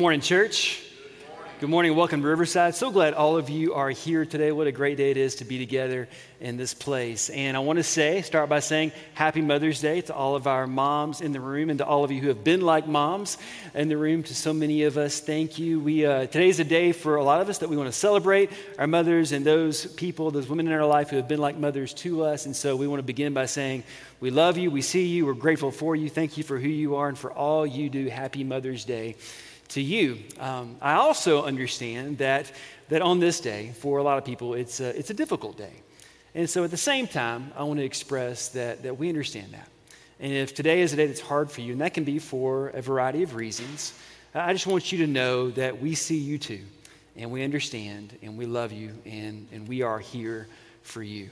morning, church. Good morning. Welcome to Riverside. So glad all of you are here today. What a great day it is to be together in this place. And I want to say, start by saying Happy Mother's Day to all of our moms in the room and to all of you who have been like moms in the room. To so many of us, thank you. We uh, today's a day for a lot of us that we want to celebrate our mothers and those people, those women in our life who have been like mothers to us. And so we want to begin by saying we love you, we see you, we're grateful for you. Thank you for who you are and for all you do. Happy Mother's Day to you. Um, I also understand that, that on this day, for a lot of people, it's a, it's a difficult day. And so at the same time, I want to express that, that we understand that. And if today is a day that's hard for you, and that can be for a variety of reasons, I just want you to know that we see you too, and we understand, and we love you, and, and we are here for you.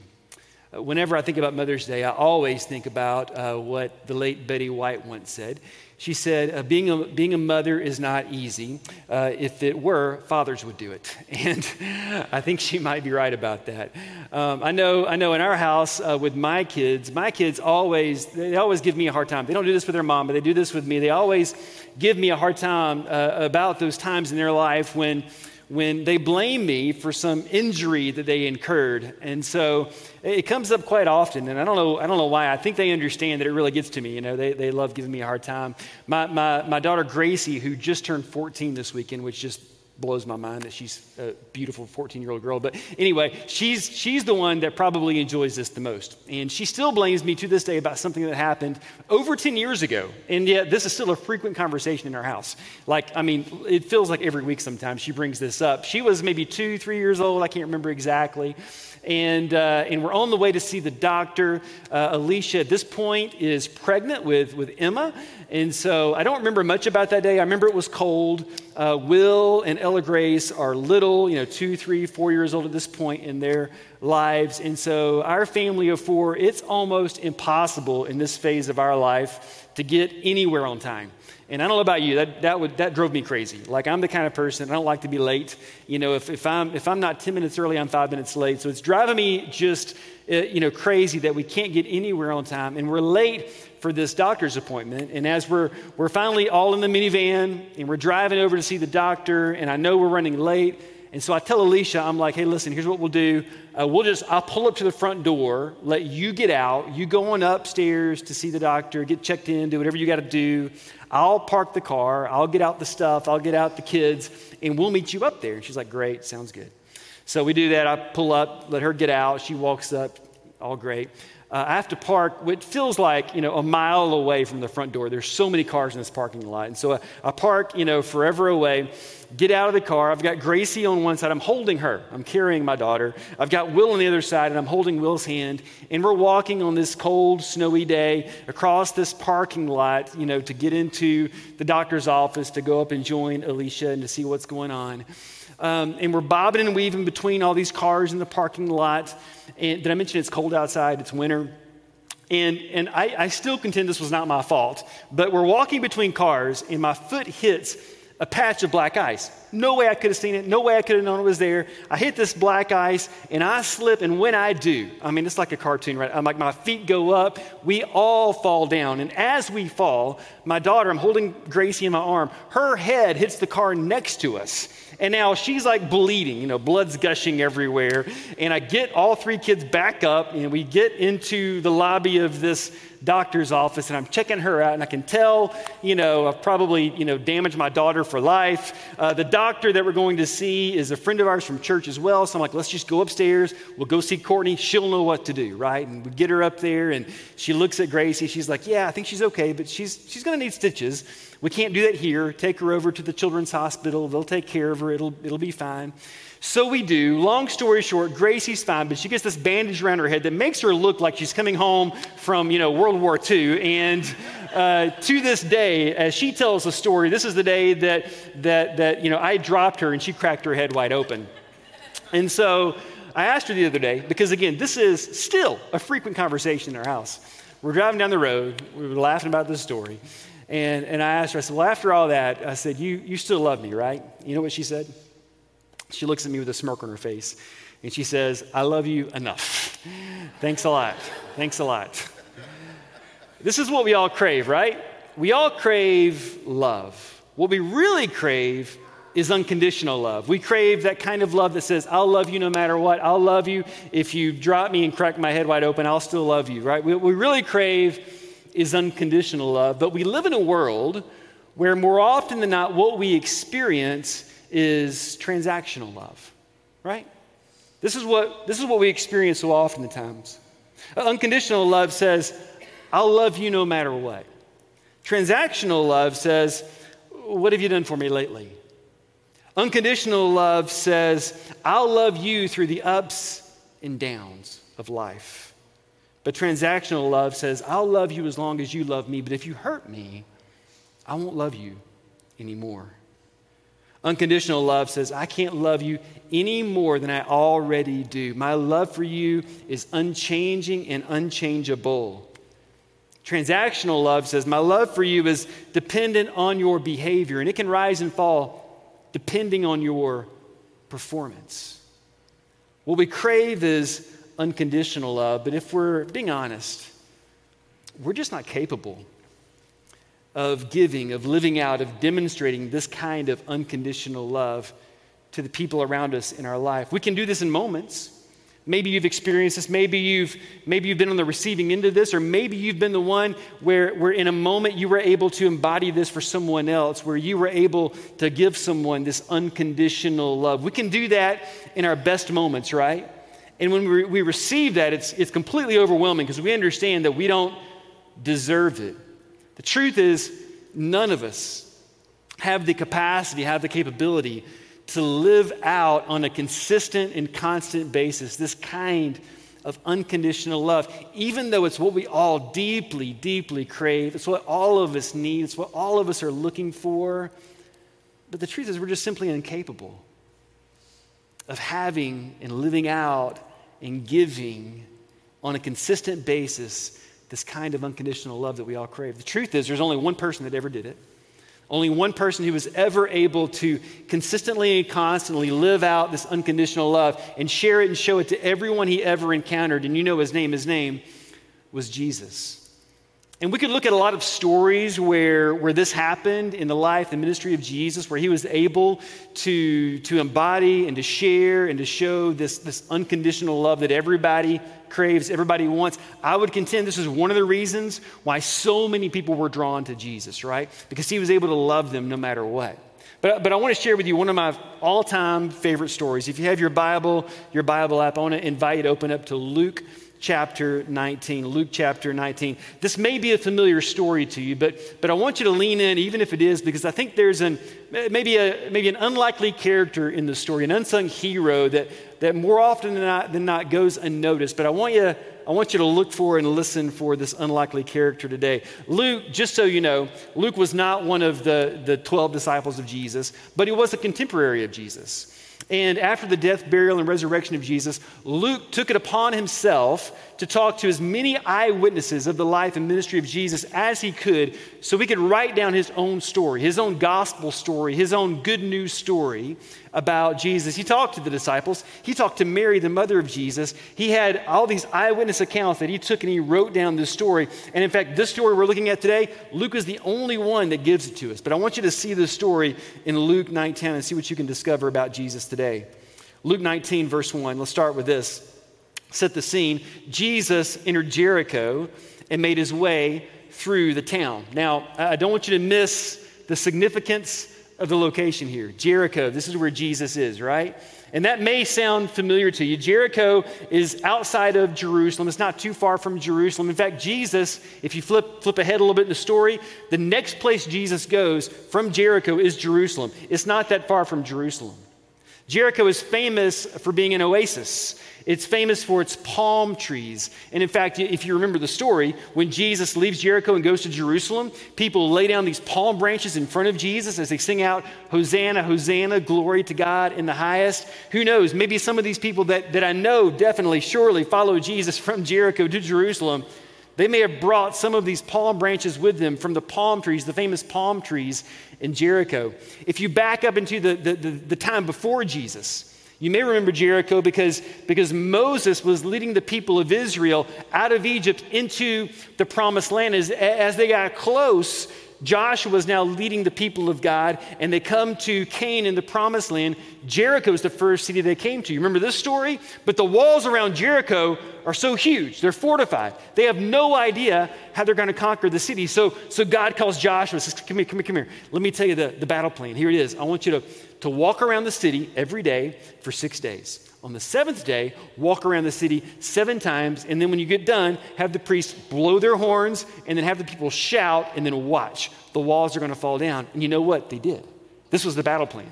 Uh, whenever I think about Mother's Day, I always think about uh, what the late Betty White once said. She said, uh, being, a, being a mother is not easy. Uh, if it were, fathers would do it. And I think she might be right about that. Um, I, know, I know in our house uh, with my kids, my kids always, they always give me a hard time. They don't do this with their mom, but they do this with me. They always give me a hard time uh, about those times in their life when when they blame me for some injury that they incurred. And so it comes up quite often. And I don't know, I don't know why. I think they understand that it really gets to me. You know, they, they love giving me a hard time. My, my, my daughter Gracie, who just turned 14 this weekend, which just blows my mind that she's a beautiful 14 year old girl. But anyway, she's, she's the one that probably enjoys this the most. And she still blames me to this day about something that happened over 10 years ago. And yet, this is still a frequent conversation in our house. Like, I mean, it feels like every week sometimes she brings this up. She was maybe two, three years old. I can't remember exactly and, uh, and we're on the way to see the doctor. Uh, Alicia, at this point, is pregnant with, with Emma. And so I don't remember much about that day. I remember it was cold. Uh, Will and Ella Grace are little, you know, two, three, four years old at this point in their lives. And so our family of four, it's almost impossible in this phase of our life to get anywhere on time. And I don't know about you, that, that, would, that drove me crazy. Like, I'm the kind of person, I don't like to be late. You know, if, if, I'm, if I'm not 10 minutes early, I'm five minutes late. So it's driving me just, uh, you know, crazy that we can't get anywhere on time. And we're late for this doctor's appointment. And as we're, we're finally all in the minivan and we're driving over to see the doctor, and I know we're running late. And so I tell Alicia, I'm like, hey, listen, here's what we'll do. Uh, we'll just, I'll pull up to the front door, let you get out. You go on upstairs to see the doctor, get checked in, do whatever you got to do. I'll park the car, I'll get out the stuff, I'll get out the kids, and we'll meet you up there. And she's like, great, sounds good. So we do that. I pull up, let her get out. She walks up, all great. Uh, I have to park what feels like, you know, a mile away from the front door. There's so many cars in this parking lot. And so I, I park, you know, forever away, get out of the car. I've got Gracie on one side. I'm holding her. I'm carrying my daughter. I've got Will on the other side, and I'm holding Will's hand. And we're walking on this cold, snowy day across this parking lot, you know, to get into the doctor's office to go up and join Alicia and to see what's going on. Um, and we're bobbing and weaving between all these cars in the parking lot. And did I mention it's cold outside? It's winter. And, and I, I still contend this was not my fault. But we're walking between cars, and my foot hits a patch of black ice. No way I could have seen it. No way I could have known it was there. I hit this black ice and I slip. And when I do, I mean, it's like a cartoon, right? I'm like, my feet go up. We all fall down. And as we fall, my daughter, I'm holding Gracie in my arm, her head hits the car next to us. And now she's like bleeding, you know, blood's gushing everywhere. And I get all three kids back up, and we get into the lobby of this doctor's office, and I'm checking her out, and I can tell, you know, I've probably, you know, damaged my daughter for life. Uh, the doctor that we're going to see is a friend of ours from church as well. So I'm like, let's just go upstairs. We'll go see Courtney. She'll know what to do, right? And we get her up there, and she looks at Gracie. She's like, yeah, I think she's okay, but she's, she's going to need stitches. We can't do that here. Take her over to the children's hospital. They'll take care of her. It'll, it'll be fine. So we do. Long story short, Gracie's fine, but she gets this bandage around her head that makes her look like she's coming home from, you know, World War II. And uh, to this day, as she tells the story, this is the day that, that, that, you know, I dropped her and she cracked her head wide open. And so I asked her the other day, because again, this is still a frequent conversation in our house. We're driving down the road, we were laughing about this story. And, and I asked her, I said, Well, after all that, I said, you, you still love me, right? You know what she said? She looks at me with a smirk on her face and she says, I love you enough. Thanks a lot. Thanks a lot. This is what we all crave, right? We all crave love. What we really crave is unconditional love. We crave that kind of love that says, I'll love you no matter what. I'll love you if you drop me and crack my head wide open. I'll still love you, right? What we really crave is unconditional love. But we live in a world where more often than not, what we experience is transactional love, right? This is what, this is what we experience so often at times. Uh, unconditional love says, I'll love you no matter what. Transactional love says, What have you done for me lately? Unconditional love says, I'll love you through the ups and downs of life. But transactional love says, I'll love you as long as you love me, but if you hurt me, I won't love you anymore. Unconditional love says, I can't love you any more than I already do. My love for you is unchanging and unchangeable. Transactional love says, My love for you is dependent on your behavior, and it can rise and fall depending on your performance. What we crave is unconditional love, but if we're being honest, we're just not capable of giving, of living out, of demonstrating this kind of unconditional love to the people around us in our life. We can do this in moments. Maybe you've experienced this. Maybe you've, maybe you've been on the receiving end of this, or maybe you've been the one where, where in a moment you were able to embody this for someone else, where you were able to give someone this unconditional love. We can do that in our best moments, right? And when we, we receive that, it's, it's completely overwhelming because we understand that we don't deserve it. The truth is, none of us have the capacity, have the capability to live out on a consistent and constant basis this kind of unconditional love, even though it's what we all deeply, deeply crave. It's what all of us need, it's what all of us are looking for. But the truth is, we're just simply incapable of having and living out and giving on a consistent basis this kind of unconditional love that we all crave. The truth is, there's only one person that ever did it. Only one person who was ever able to consistently and constantly live out this unconditional love and share it and show it to everyone he ever encountered. And you know his name. His name was Jesus. And we could look at a lot of stories where, where this happened in the life and ministry of Jesus, where he was able to, to embody and to share and to show this, this unconditional love that everybody craves, everybody wants. I would contend this is one of the reasons why so many people were drawn to Jesus, right? Because he was able to love them no matter what. But, but I want to share with you one of my all time favorite stories. If you have your Bible, your Bible app, I want to invite you to open up to Luke chapter 19. Luke chapter 19. This may be a familiar story to you, but, but I want you to lean in, even if it is, because I think there's an, maybe, a, maybe an unlikely character in the story, an unsung hero that, that more often than not, than not goes unnoticed. But I want, you, I want you to look for and listen for this unlikely character today. Luke, just so you know, Luke was not one of the, the 12 disciples of Jesus, but he was a contemporary of Jesus. And after the death, burial, and resurrection of Jesus, Luke took it upon himself to talk to as many eyewitnesses of the life and ministry of Jesus as he could so he could write down his own story, his own gospel story, his own good news story about Jesus. He talked to the disciples, he talked to Mary, the mother of Jesus. He had all these eyewitness accounts that he took and he wrote down this story. And in fact, this story we're looking at today, Luke is the only one that gives it to us. But I want you to see this story in Luke 19 and see what you can discover about Jesus today. Luke 19, verse 1. Let's start with this set the scene. Jesus entered Jericho and made his way through the town. Now, I don't want you to miss the significance of the location here. Jericho, this is where Jesus is, right? And that may sound familiar to you. Jericho is outside of Jerusalem. It's not too far from Jerusalem. In fact, Jesus, if you flip, flip ahead a little bit in the story, the next place Jesus goes from Jericho is Jerusalem. It's not that far from Jerusalem. Jericho is famous for being an oasis. It's famous for its palm trees. And in fact, if you remember the story, when Jesus leaves Jericho and goes to Jerusalem, people lay down these palm branches in front of Jesus as they sing out, Hosanna, Hosanna, glory to God in the highest. Who knows? Maybe some of these people that, that I know definitely, surely follow Jesus from Jericho to Jerusalem they may have brought some of these palm branches with them from the palm trees, the famous palm trees in Jericho. If you back up into the, the, the, the time before Jesus, you may remember Jericho because, because Moses was leading the people of Israel out of Egypt into the promised land. As, as they got close, Joshua is now leading the people of God, and they come to Canaan, in the promised land. Jericho is the first city they came to. You remember this story? But the walls around Jericho are so huge, they're fortified. They have no idea how they're going to conquer the city. So, so God calls Joshua, says, Come here, come here, come here. Let me tell you the, the battle plan. Here it is. I want you to, to walk around the city every day for six days. On the seventh day, walk around the city seven times, and then when you get done, have the priests blow their horns, and then have the people shout, and then watch. The walls are going to fall down. And you know what? They did. This was the battle plan.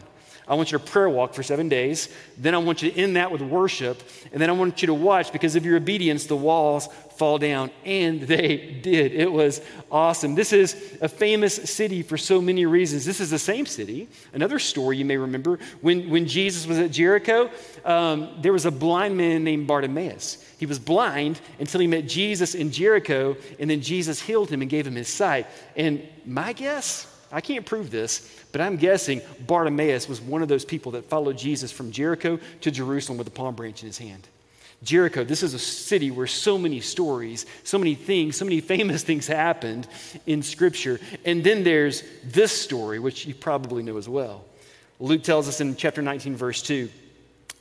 I want you to prayer walk for seven days. Then I want you to end that with worship. And then I want you to watch because of your obedience, the walls fall down. And they did. It was awesome. This is a famous city for so many reasons. This is the same city. Another story you may remember when, when Jesus was at Jericho, um, there was a blind man named Bartimaeus. He was blind until he met Jesus in Jericho, and then Jesus healed him and gave him his sight. And my guess, I can't prove this, but I'm guessing Bartimaeus was one of those people that followed Jesus from Jericho to Jerusalem with a palm branch in his hand. Jericho, this is a city where so many stories, so many things, so many famous things happened in Scripture. And then there's this story, which you probably know as well. Luke tells us in chapter 19, verse 2,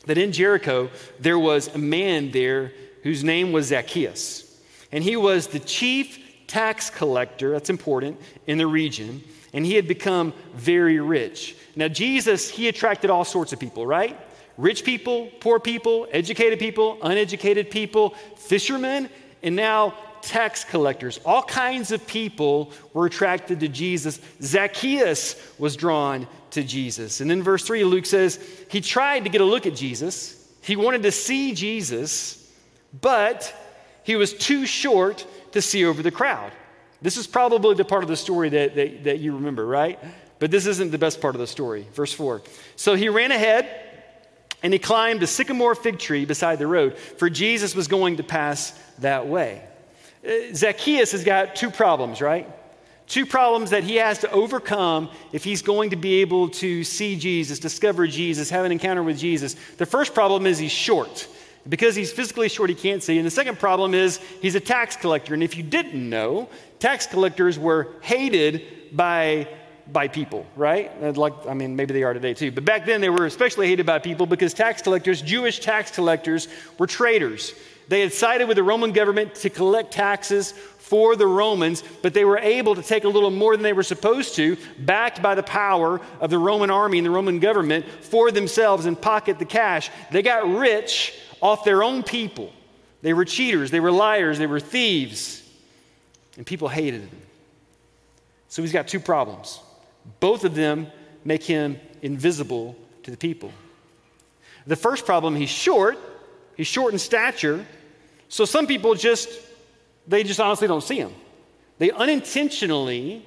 that in Jericho there was a man there whose name was Zacchaeus. And he was the chief tax collector, that's important, in the region and he had become very rich. Now, Jesus, he attracted all sorts of people, right? Rich people, poor people, educated people, uneducated people, fishermen, and now tax collectors. All kinds of people were attracted to Jesus. Zacchaeus was drawn to Jesus. And in verse 3, Luke says, he tried to get a look at Jesus. He wanted to see Jesus, but he was too short to see over the crowd. This is probably the part of the story that, that, that you remember, right? But this isn't the best part of the story. Verse 4. So he ran ahead and he climbed a sycamore fig tree beside the road, for Jesus was going to pass that way. Uh, Zacchaeus has got two problems, right? Two problems that he has to overcome if he's going to be able to see Jesus, discover Jesus, have an encounter with Jesus. The first problem is he's short. Because he's physically short, he can't see. And the second problem is he's a tax collector. And if you didn't know, tax collectors were hated by by people, right? Like, I mean, maybe they are today too. But back then, they were especially hated by people because tax collectors, Jewish tax collectors, were traitors. They had sided with the Roman government to collect taxes for the Romans, but they were able to take a little more than they were supposed to, backed by the power of the Roman army and the Roman government, for themselves and pocket the cash. They got rich off their own people They were cheaters, they were liars, they were thieves, and people hated them. So he's got two problems. Both of them make him invisible to the people. The first problem, he's short. He's short in stature. So some people just, they just honestly don't see him. They unintentionally,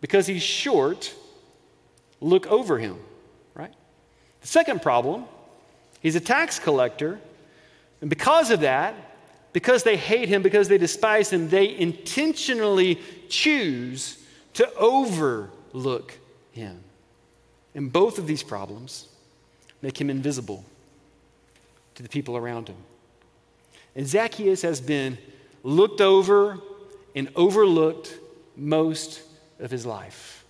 because he's short, look over him, right? The second problem, he's a tax collector. And because of that, because they hate him, because they despise him, they intentionally choose to overlook him. And both of these problems make him invisible to the people around him. And Zacchaeus has been looked over and overlooked most of his life.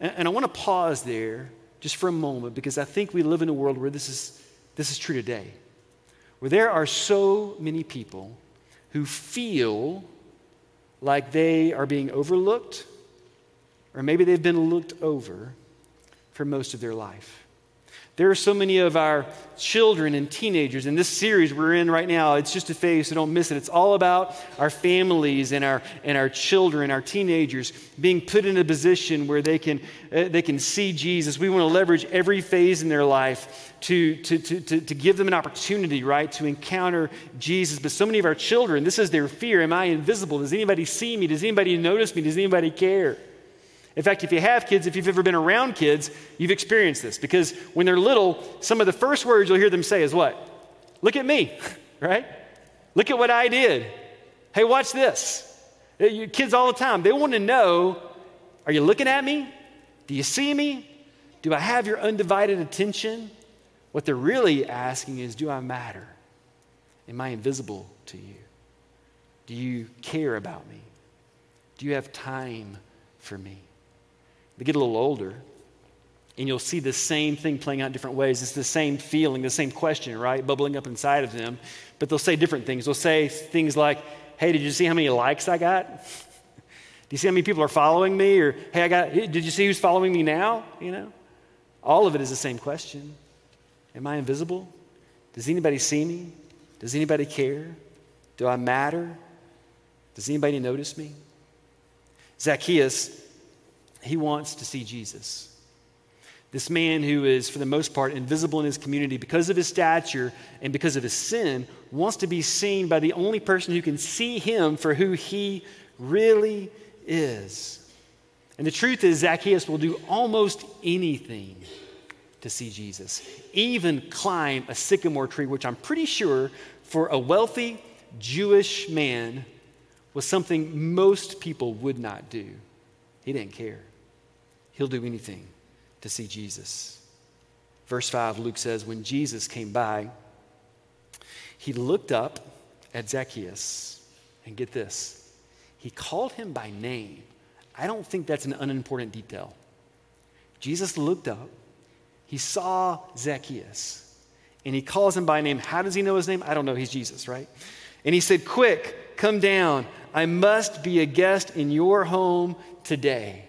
And, and I want to pause there just for a moment because I think we live in a world where this is, this is true today, where there are so many people who feel like they are being overlooked, or maybe they've been looked over for most of their life. There are so many of our children and teenagers in this series we're in right now. It's just a phase, so don't miss it. It's all about our families and our, and our children, our teenagers being put in a position where they can, uh, they can see Jesus. We want to leverage every phase in their life to, to, to, to, to give them an opportunity, right, to encounter Jesus. But so many of our children, this is their fear. Am I invisible? Does anybody see me? Does anybody notice me? Does anybody care? In fact, if you have kids, if you've ever been around kids, you've experienced this because when they're little, some of the first words you'll hear them say is what? Look at me, right? Look at what I did. Hey, watch this. Uh, kids all the time, they want to know are you looking at me? Do you see me? Do I have your undivided attention? What they're really asking is do I matter? Am I invisible to you? Do you care about me? Do you have time for me? They get a little older, and you'll see the same thing playing out in different ways. It's the same feeling, the same question, right? Bubbling up inside of them. But they'll say different things. They'll say things like, Hey, did you see how many likes I got? Do you see how many people are following me? Or, Hey, I got, did you see who's following me now? You know? All of it is the same question Am I invisible? Does anybody see me? Does anybody care? Do I matter? Does anybody notice me? Zacchaeus he wants to see Jesus. This man who is, for the most part, invisible in his community because of his stature and because of his sin, wants to be seen by the only person who can see him for who he really is. And the truth is, Zacchaeus will do almost anything to see Jesus, even climb a sycamore tree, which I'm pretty sure for a wealthy Jewish man was something most people would not do. He didn't care. He'll do anything to see Jesus. Verse 5, Luke says, When Jesus came by, he looked up at Zacchaeus, and get this, he called him by name. I don't think that's an unimportant detail. Jesus looked up, he saw Zacchaeus, and he calls him by name. How does he know his name? I don't know. He's Jesus, right? And he said, Quick, come down. I must be a guest in your home today.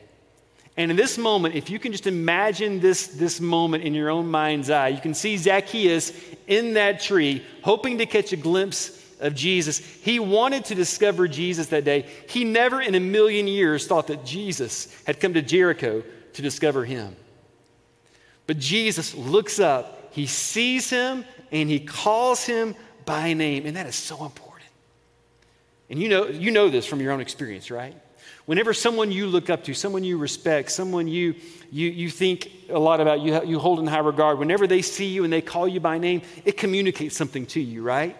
And in this moment, if you can just imagine this, this moment in your own mind's eye, you can see Zacchaeus in that tree, hoping to catch a glimpse of Jesus. He wanted to discover Jesus that day. He never in a million years thought that Jesus had come to Jericho to discover him. But Jesus looks up, he sees him, and he calls him by name. And that is so important. And you know, you know this from your own experience, right? Whenever someone you look up to, someone you respect, someone you, you, you think a lot about, you, you hold in high regard, whenever they see you and they call you by name, it communicates something to you, right?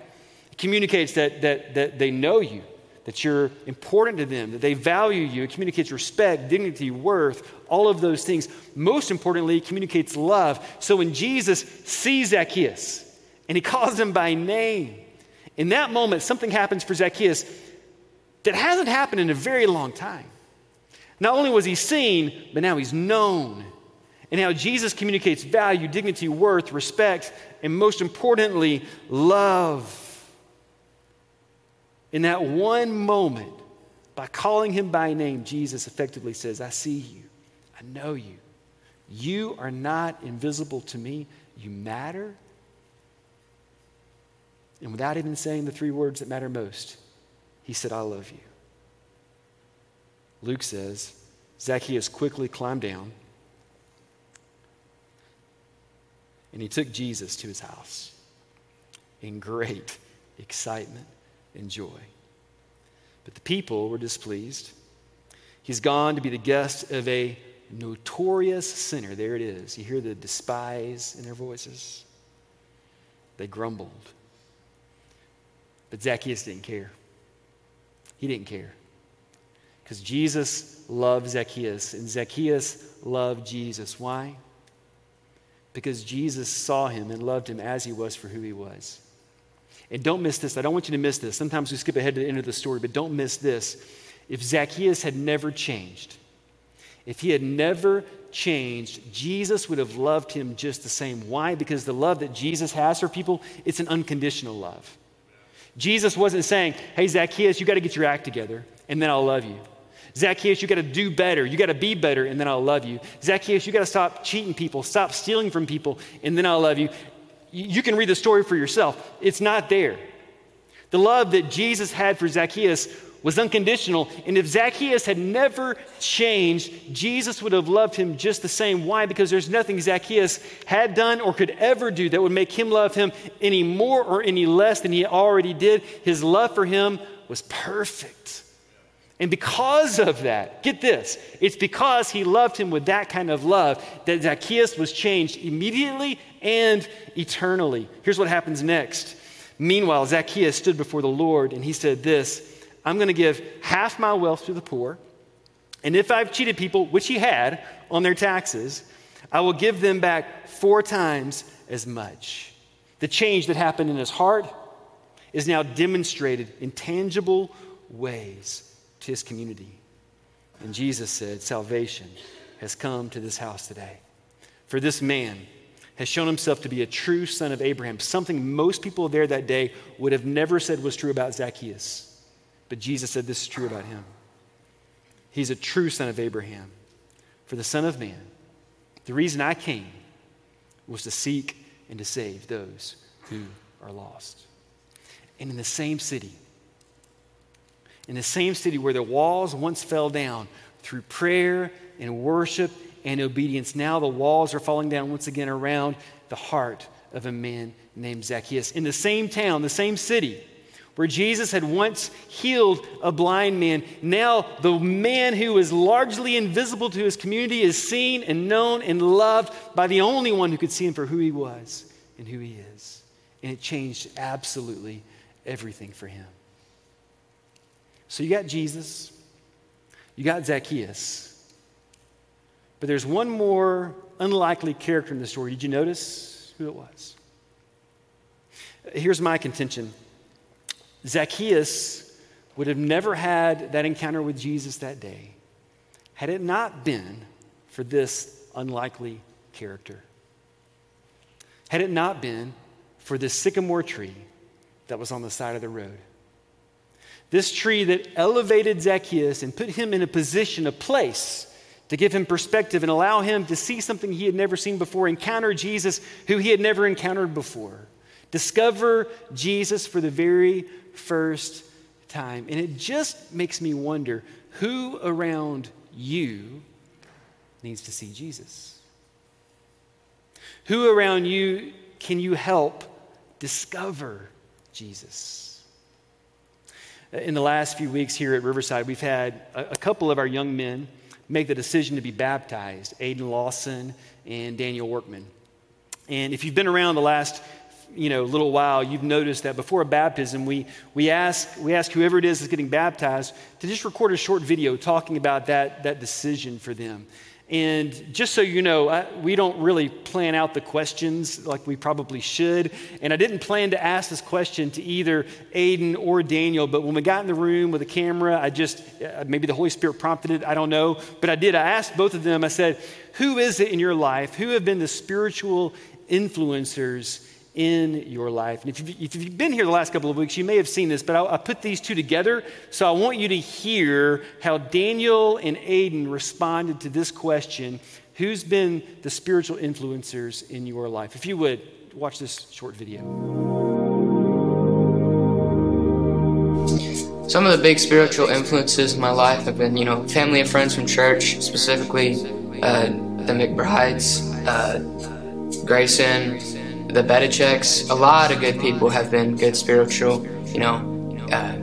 It communicates that, that, that they know you, that you're important to them, that they value you. It communicates respect, dignity, worth, all of those things. Most importantly, it communicates love. So when Jesus sees Zacchaeus and he calls him by name, in that moment, something happens for Zacchaeus that hasn't happened in a very long time. Not only was he seen, but now he's known. And how Jesus communicates value, dignity, worth, respect, and most importantly, love. In that one moment, by calling him by name, Jesus effectively says, I see you. I know you. You are not invisible to me. You matter. And without even saying the three words that matter most, he said, I love you. Luke says, Zacchaeus quickly climbed down and he took Jesus to his house in great excitement and joy. But the people were displeased. He's gone to be the guest of a notorious sinner. There it is. You hear the despise in their voices. They grumbled. But Zacchaeus didn't care. He didn't care. Because Jesus loved Zacchaeus, and Zacchaeus loved Jesus. Why? Because Jesus saw him and loved him as he was for who he was. And don't miss this. I don't want you to miss this. Sometimes we skip ahead to the end of the story, but don't miss this. If Zacchaeus had never changed, if he had never changed, Jesus would have loved him just the same. Why? Because the love that Jesus has for people, it's an unconditional love. Jesus wasn't saying, hey, Zacchaeus, you got to get your act together, and then I'll love you. Zacchaeus, you got to do better. You got to be better, and then I'll love you. Zacchaeus, you got to stop cheating people, stop stealing from people, and then I'll love you. You can read the story for yourself. It's not there. The love that Jesus had for Zacchaeus was unconditional. And if Zacchaeus had never changed, Jesus would have loved him just the same. Why? Because there's nothing Zacchaeus had done or could ever do that would make him love him any more or any less than he already did. His love for him was perfect. And because of that, get this, it's because he loved him with that kind of love that Zacchaeus was changed immediately and eternally. Here's what happens next. Meanwhile, Zacchaeus stood before the Lord and he said, This, I'm going to give half my wealth to the poor. And if I've cheated people, which he had, on their taxes, I will give them back four times as much. The change that happened in his heart is now demonstrated in tangible ways to his community. And Jesus said, Salvation has come to this house today. For this man has shown himself to be a true son of Abraham, something most people there that day would have never said was true about Zacchaeus. But Jesus said this is true about him. He's a true son of Abraham. For the Son of Man, the reason I came was to seek and to save those who are lost. And in the same city, in the same city where the walls once fell down through prayer and worship and obedience, now the walls are falling down once again around the heart of a man named Zacchaeus. In the same town, the same city, where Jesus had once healed a blind man, now the man who was largely invisible to his community is seen and known and loved by the only one who could see him for who he was and who he is. And it changed absolutely everything for him. So you got Jesus, you got Zacchaeus, but there's one more unlikely character in the story. Did you notice who it was? Here's my contention Zacchaeus would have never had that encounter with Jesus that day had it not been for this unlikely character. Had it not been for this sycamore tree that was on the side of the road. This tree that elevated Zacchaeus and put him in a position, a place to give him perspective and allow him to see something he had never seen before, encounter Jesus who he had never encountered before, discover Jesus for the very first time. And it just makes me wonder who around you needs to see Jesus? Who around you can you help discover Jesus? In the last few weeks here at Riverside, we've had a, couple of our young men make the decision to be baptized Aiden Lawson and Daniel Workman. And if you've been around the last you know, little while, you've noticed that before a baptism, we, we, ask, we ask whoever it is that's getting baptized to just record a short video talking about that, that decision for them. And just so you know, I, we don't really plan out the questions like we probably should. And I didn't plan to ask this question to either Aiden or Daniel, but when we got in the room with the camera, I just, uh, maybe the Holy Spirit prompted it, I don't know. But I did, I asked both of them, I said, Who is it in your life? Who have been the spiritual influencers in your life. And if you've, if you've, been here the last couple of weeks, you may have seen this, but I, I put these two together. So I want you to hear how Daniel and Aiden responded to this question Who's been the spiritual influencers in your life? If you would, watch this short video. Some of the big spiritual influences in my life have been, you know, family and friends from church, specifically uh, the McBrides, uh, Grayson, the Bedicheks. A lot of good people have been good spiritual, you know, uh,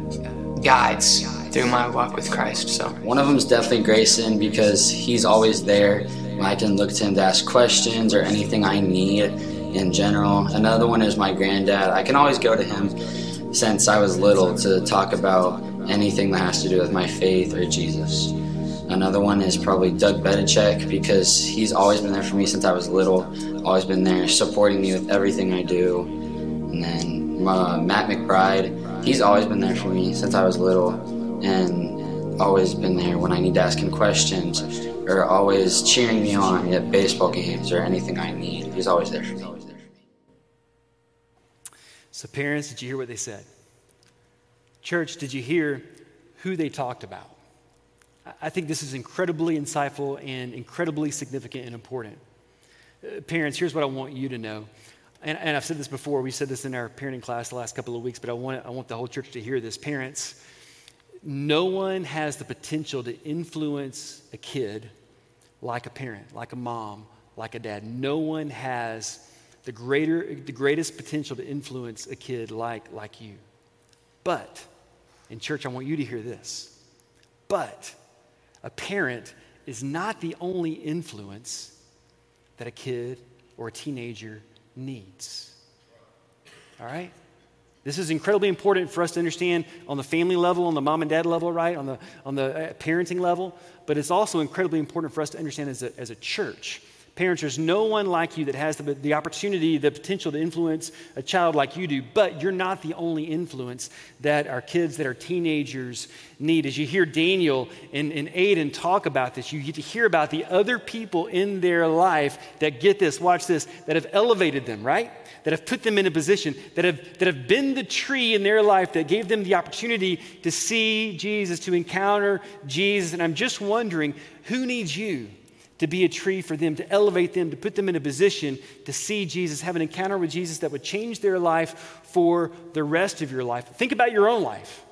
guides through my walk with Christ. So one of them is definitely Grayson because he's always there. I can look to him to ask questions or anything I need in general. Another one is my granddad. I can always go to him since I was little to talk about anything that has to do with my faith or Jesus. Another one is probably Doug Bedichek because he's always been there for me since I was little, always been there supporting me with everything I do. And then uh, Matt McBride, he's always been there for me since I was little and always been there when I need to ask him questions or always cheering me on at baseball games or anything I need. He's always there for me. So, parents, did you hear what they said? Church, did you hear who they talked about? I think this is incredibly insightful and incredibly significant and important. Uh, parents, here's what I want you to know. And, and, I've said this before, we said this in our parenting class the last couple of weeks, but I want, I want the whole church to hear this. Parents, no one has the potential to influence a kid like a parent, like a mom, like a dad. No one has the, greater, the greatest potential to influence a kid like, like you. But, in church, I want you to hear this. But, a parent is not the only influence that a kid or a teenager needs. All right? This is incredibly important for us to understand on the family level, on the mom and dad level, right? On the, on the uh, parenting level. But it's also incredibly important for us to understand as a, as a church Parents, there's no one like you that has the, the opportunity, the potential to influence a child like you do, but you're not the only influence that our kids, that our teenagers need. As you hear Daniel and, and Aiden talk about this, you get to hear about the other people in their life that get this, watch this, that have elevated them, right? That have put them in a position, that have, that have been the tree in their life that gave them the opportunity to see Jesus, to encounter Jesus. And I'm just wondering who needs you? To be a tree for them, to elevate them, to put them in a position to see Jesus, have an encounter with Jesus that would change their life for the rest of your life. Think about your own life.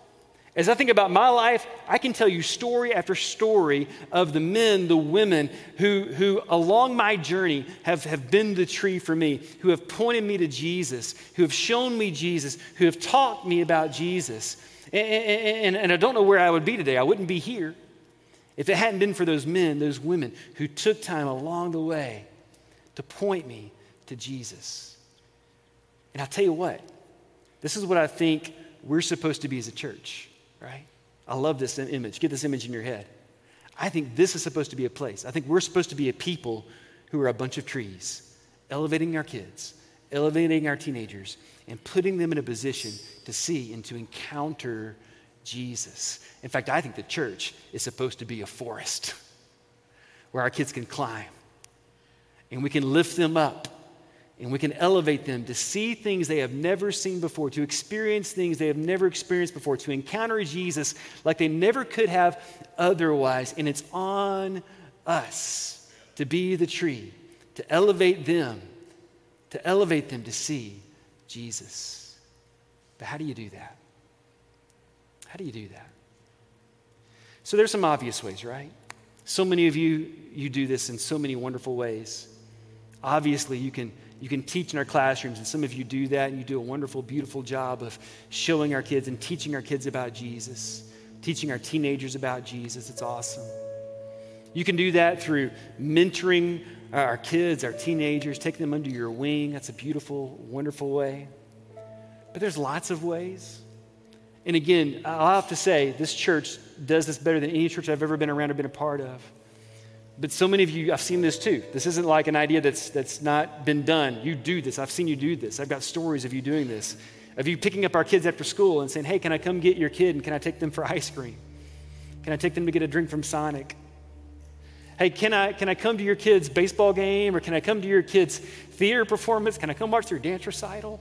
As I think about my life, I can tell you story after story of the men, the women who, who along my journey have, have been the tree for me, who have pointed me to Jesus, who have shown me Jesus, who have taught me about Jesus. And, and, and I don't know where I would be today. I wouldn't be here if it hadn't been for those men, those women who took time along the way to point me to Jesus. And I'll tell you what, this is what I think we're supposed to be as a church, right? I love this image. Get this image in your head. I think this is supposed to be a place. I think we're supposed to be a people who are a bunch of trees, elevating our kids, elevating our teenagers, and putting them in a position to see and to encounter Jesus. In fact, I think the church is supposed to be a forest where our kids can climb and we can lift them up and we can elevate them to see things they have never seen before, to experience things they have never experienced before, to encounter Jesus like they never could have otherwise. And it's on us to be the tree, to elevate them, to elevate them to see Jesus. But how do you do that? How do you do that? So there's some obvious ways, right? So many of you you do this in so many wonderful ways. Obviously, you can you can teach in our classrooms, and some of you do that, and you do a wonderful, beautiful job of showing our kids and teaching our kids about Jesus, teaching our teenagers about Jesus. It's awesome. You can do that through mentoring our kids, our teenagers, taking them under your wing. That's a beautiful, wonderful way. But there's lots of ways. And again, I'll have to say, this church does this better than any church I've ever been around or been a part of. But so many of you, I've seen this too. This isn't like an idea that's, that's not been done. You do this. I've seen you do this. I've got stories of you doing this, of you picking up our kids after school and saying, hey, can I come get your kid and can I take them for ice cream? Can I take them to get a drink from Sonic? Hey, can I, can I come to your kid's baseball game or can I come to your kid's theater performance? Can I come watch their dance recital?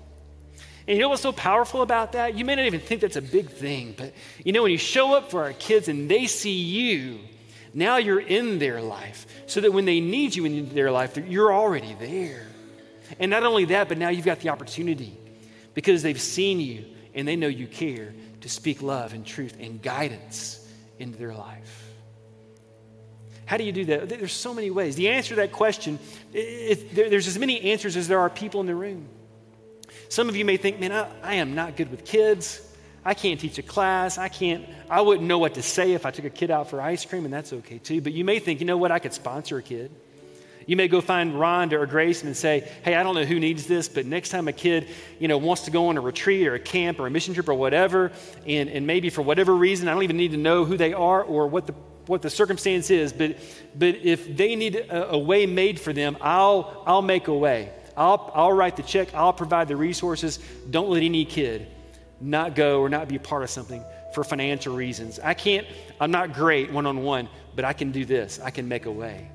And you know what's so powerful about that? You may not even think that's a big thing, but you know, when you show up for our kids and they see you, now you're in their life so that when they need you in their life, you're already there. And not only that, but now you've got the opportunity because they've seen you and they know you care to speak love and truth and guidance into their life. How do you do that? There's so many ways. The answer to that question, it, there, there's as many answers as there are people in the room. Some of you may think, man, I, I am not good with kids. I can't teach a class. I can't, I wouldn't know what to say if I took a kid out for ice cream, and that's okay too. But you may think, you know what, I could sponsor a kid. You may go find Rhonda or Grayson and say, hey, I don't know who needs this, but next time a kid, you know, wants to go on a retreat or a camp or a mission trip or whatever, and, and maybe for whatever reason, I don't even need to know who they are or what the what the circumstance is, but, but if they need a, a way made for them, I'll, I'll make a way. I'll, I'll write the check, I'll provide the resources. Don't let any kid not go or not be a part of something for financial reasons. I can't, I'm not great one on one, but I can do this. I can make a way.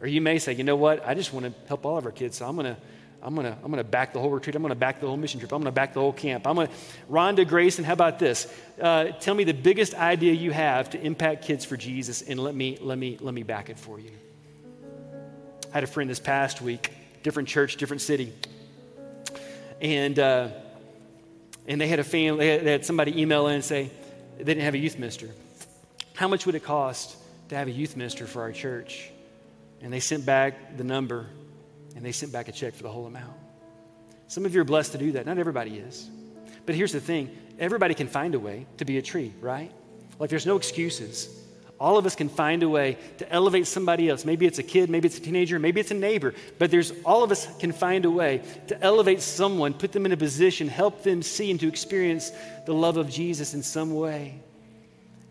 Or you may say, you know what? I just want to help all of our kids, so I'm going to I'm gonna, I'm gonna back the whole retreat. I'm gonna back the whole mission trip. I'm gonna back the whole camp. I'm gonna, Rhonda Grayson, how about this? Uh, tell me the biggest idea you have to impact kids for Jesus, and let me, let me, let me back it for you. I had a friend this past week, different church, different city, and uh, and they had a family, they had, they had somebody email in and say they didn't have a youth minister. How much would it cost to have a youth minister for our church? And they sent back the number and they sent back a check for the whole amount. Some of you are blessed to do that. Not everybody is. But here's the thing everybody can find a way to be a tree, right? Like there's no excuses. All of us can find a way to elevate somebody else. Maybe it's a kid, maybe it's a teenager, maybe it's a neighbor, but there's all of us can find a way to elevate someone, put them in a position, help them see and to experience the love of Jesus in some way.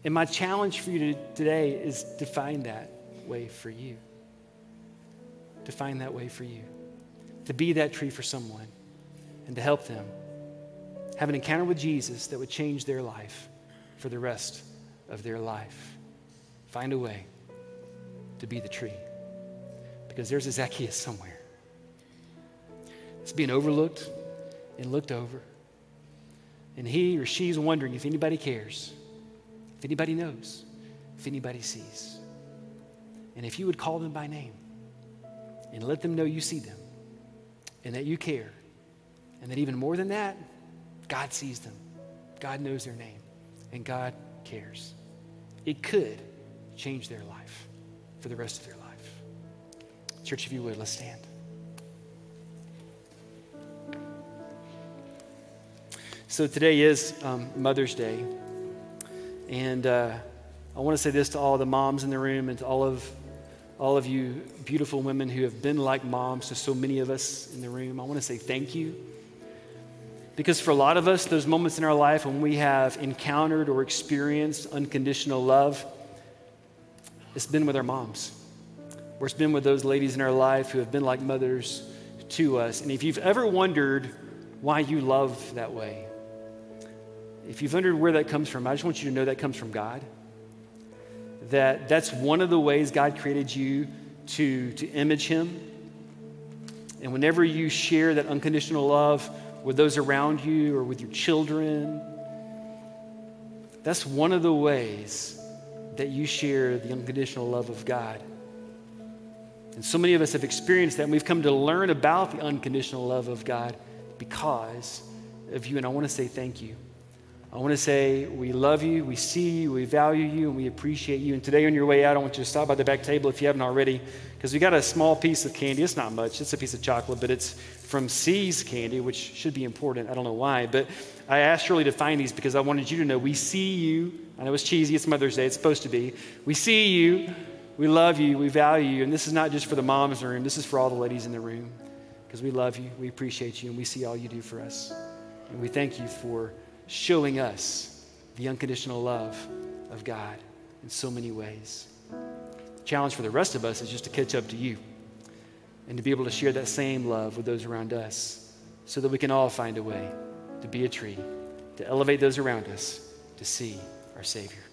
And my challenge for you today is to find that way for you to find that way for you, to be that tree for someone, and to help them have an encounter with Jesus that would change their life for the rest of their life. Find a way to be the tree. Because there's a Zacchaeus somewhere. It's being overlooked and looked over. And he or she's wondering if anybody cares, if anybody knows, if anybody sees. And if you would call them by name, and let them know you see them and that you care. And that even more than that, God sees them. God knows their name and God cares. It could change their life for the rest of their life. Church, if you would, let's stand. So today is um, Mother's Day. And uh, I want to say this to all the moms in the room and to all of all of you beautiful women who have been like moms to so many of us in the room, I want to say thank you. Because for a lot of us, those moments in our life when we have encountered or experienced unconditional love, it's been with our moms, or it's been with those ladies in our life who have been like mothers to us. And if you've ever wondered why you love that way, if you've wondered where that comes from, I just want you to know that comes from God that that's one of the ways God created you to, to image Him. And whenever you share that unconditional love with those around you or with your children, that's one of the ways that you share the unconditional love of God. And so many of us have experienced that, and we've come to learn about the unconditional love of God because of you. And I want to say thank you. I want to say we love you, we see you, we value you, and we appreciate you. And today on your way out, I want you to stop by the back table if you haven't already, because we got a small piece of candy. It's not much, it's a piece of chocolate, but it's from See's Candy, which should be important. I don't know why, but I asked Shirley to find these because I wanted you to know we see you. I know it's cheesy, it's Mother's Day, it's supposed to be. We see you, we love you, we value you. And this is not just for the moms in the room, this is for all the ladies in the room, because we love you, we appreciate you, and we see all you do for us. And we thank you for showing us the unconditional love of God in so many ways. The challenge for the rest of us is just to catch up to you and to be able to share that same love with those around us so that we can all find a way to be a tree, to elevate those around us to see our Savior.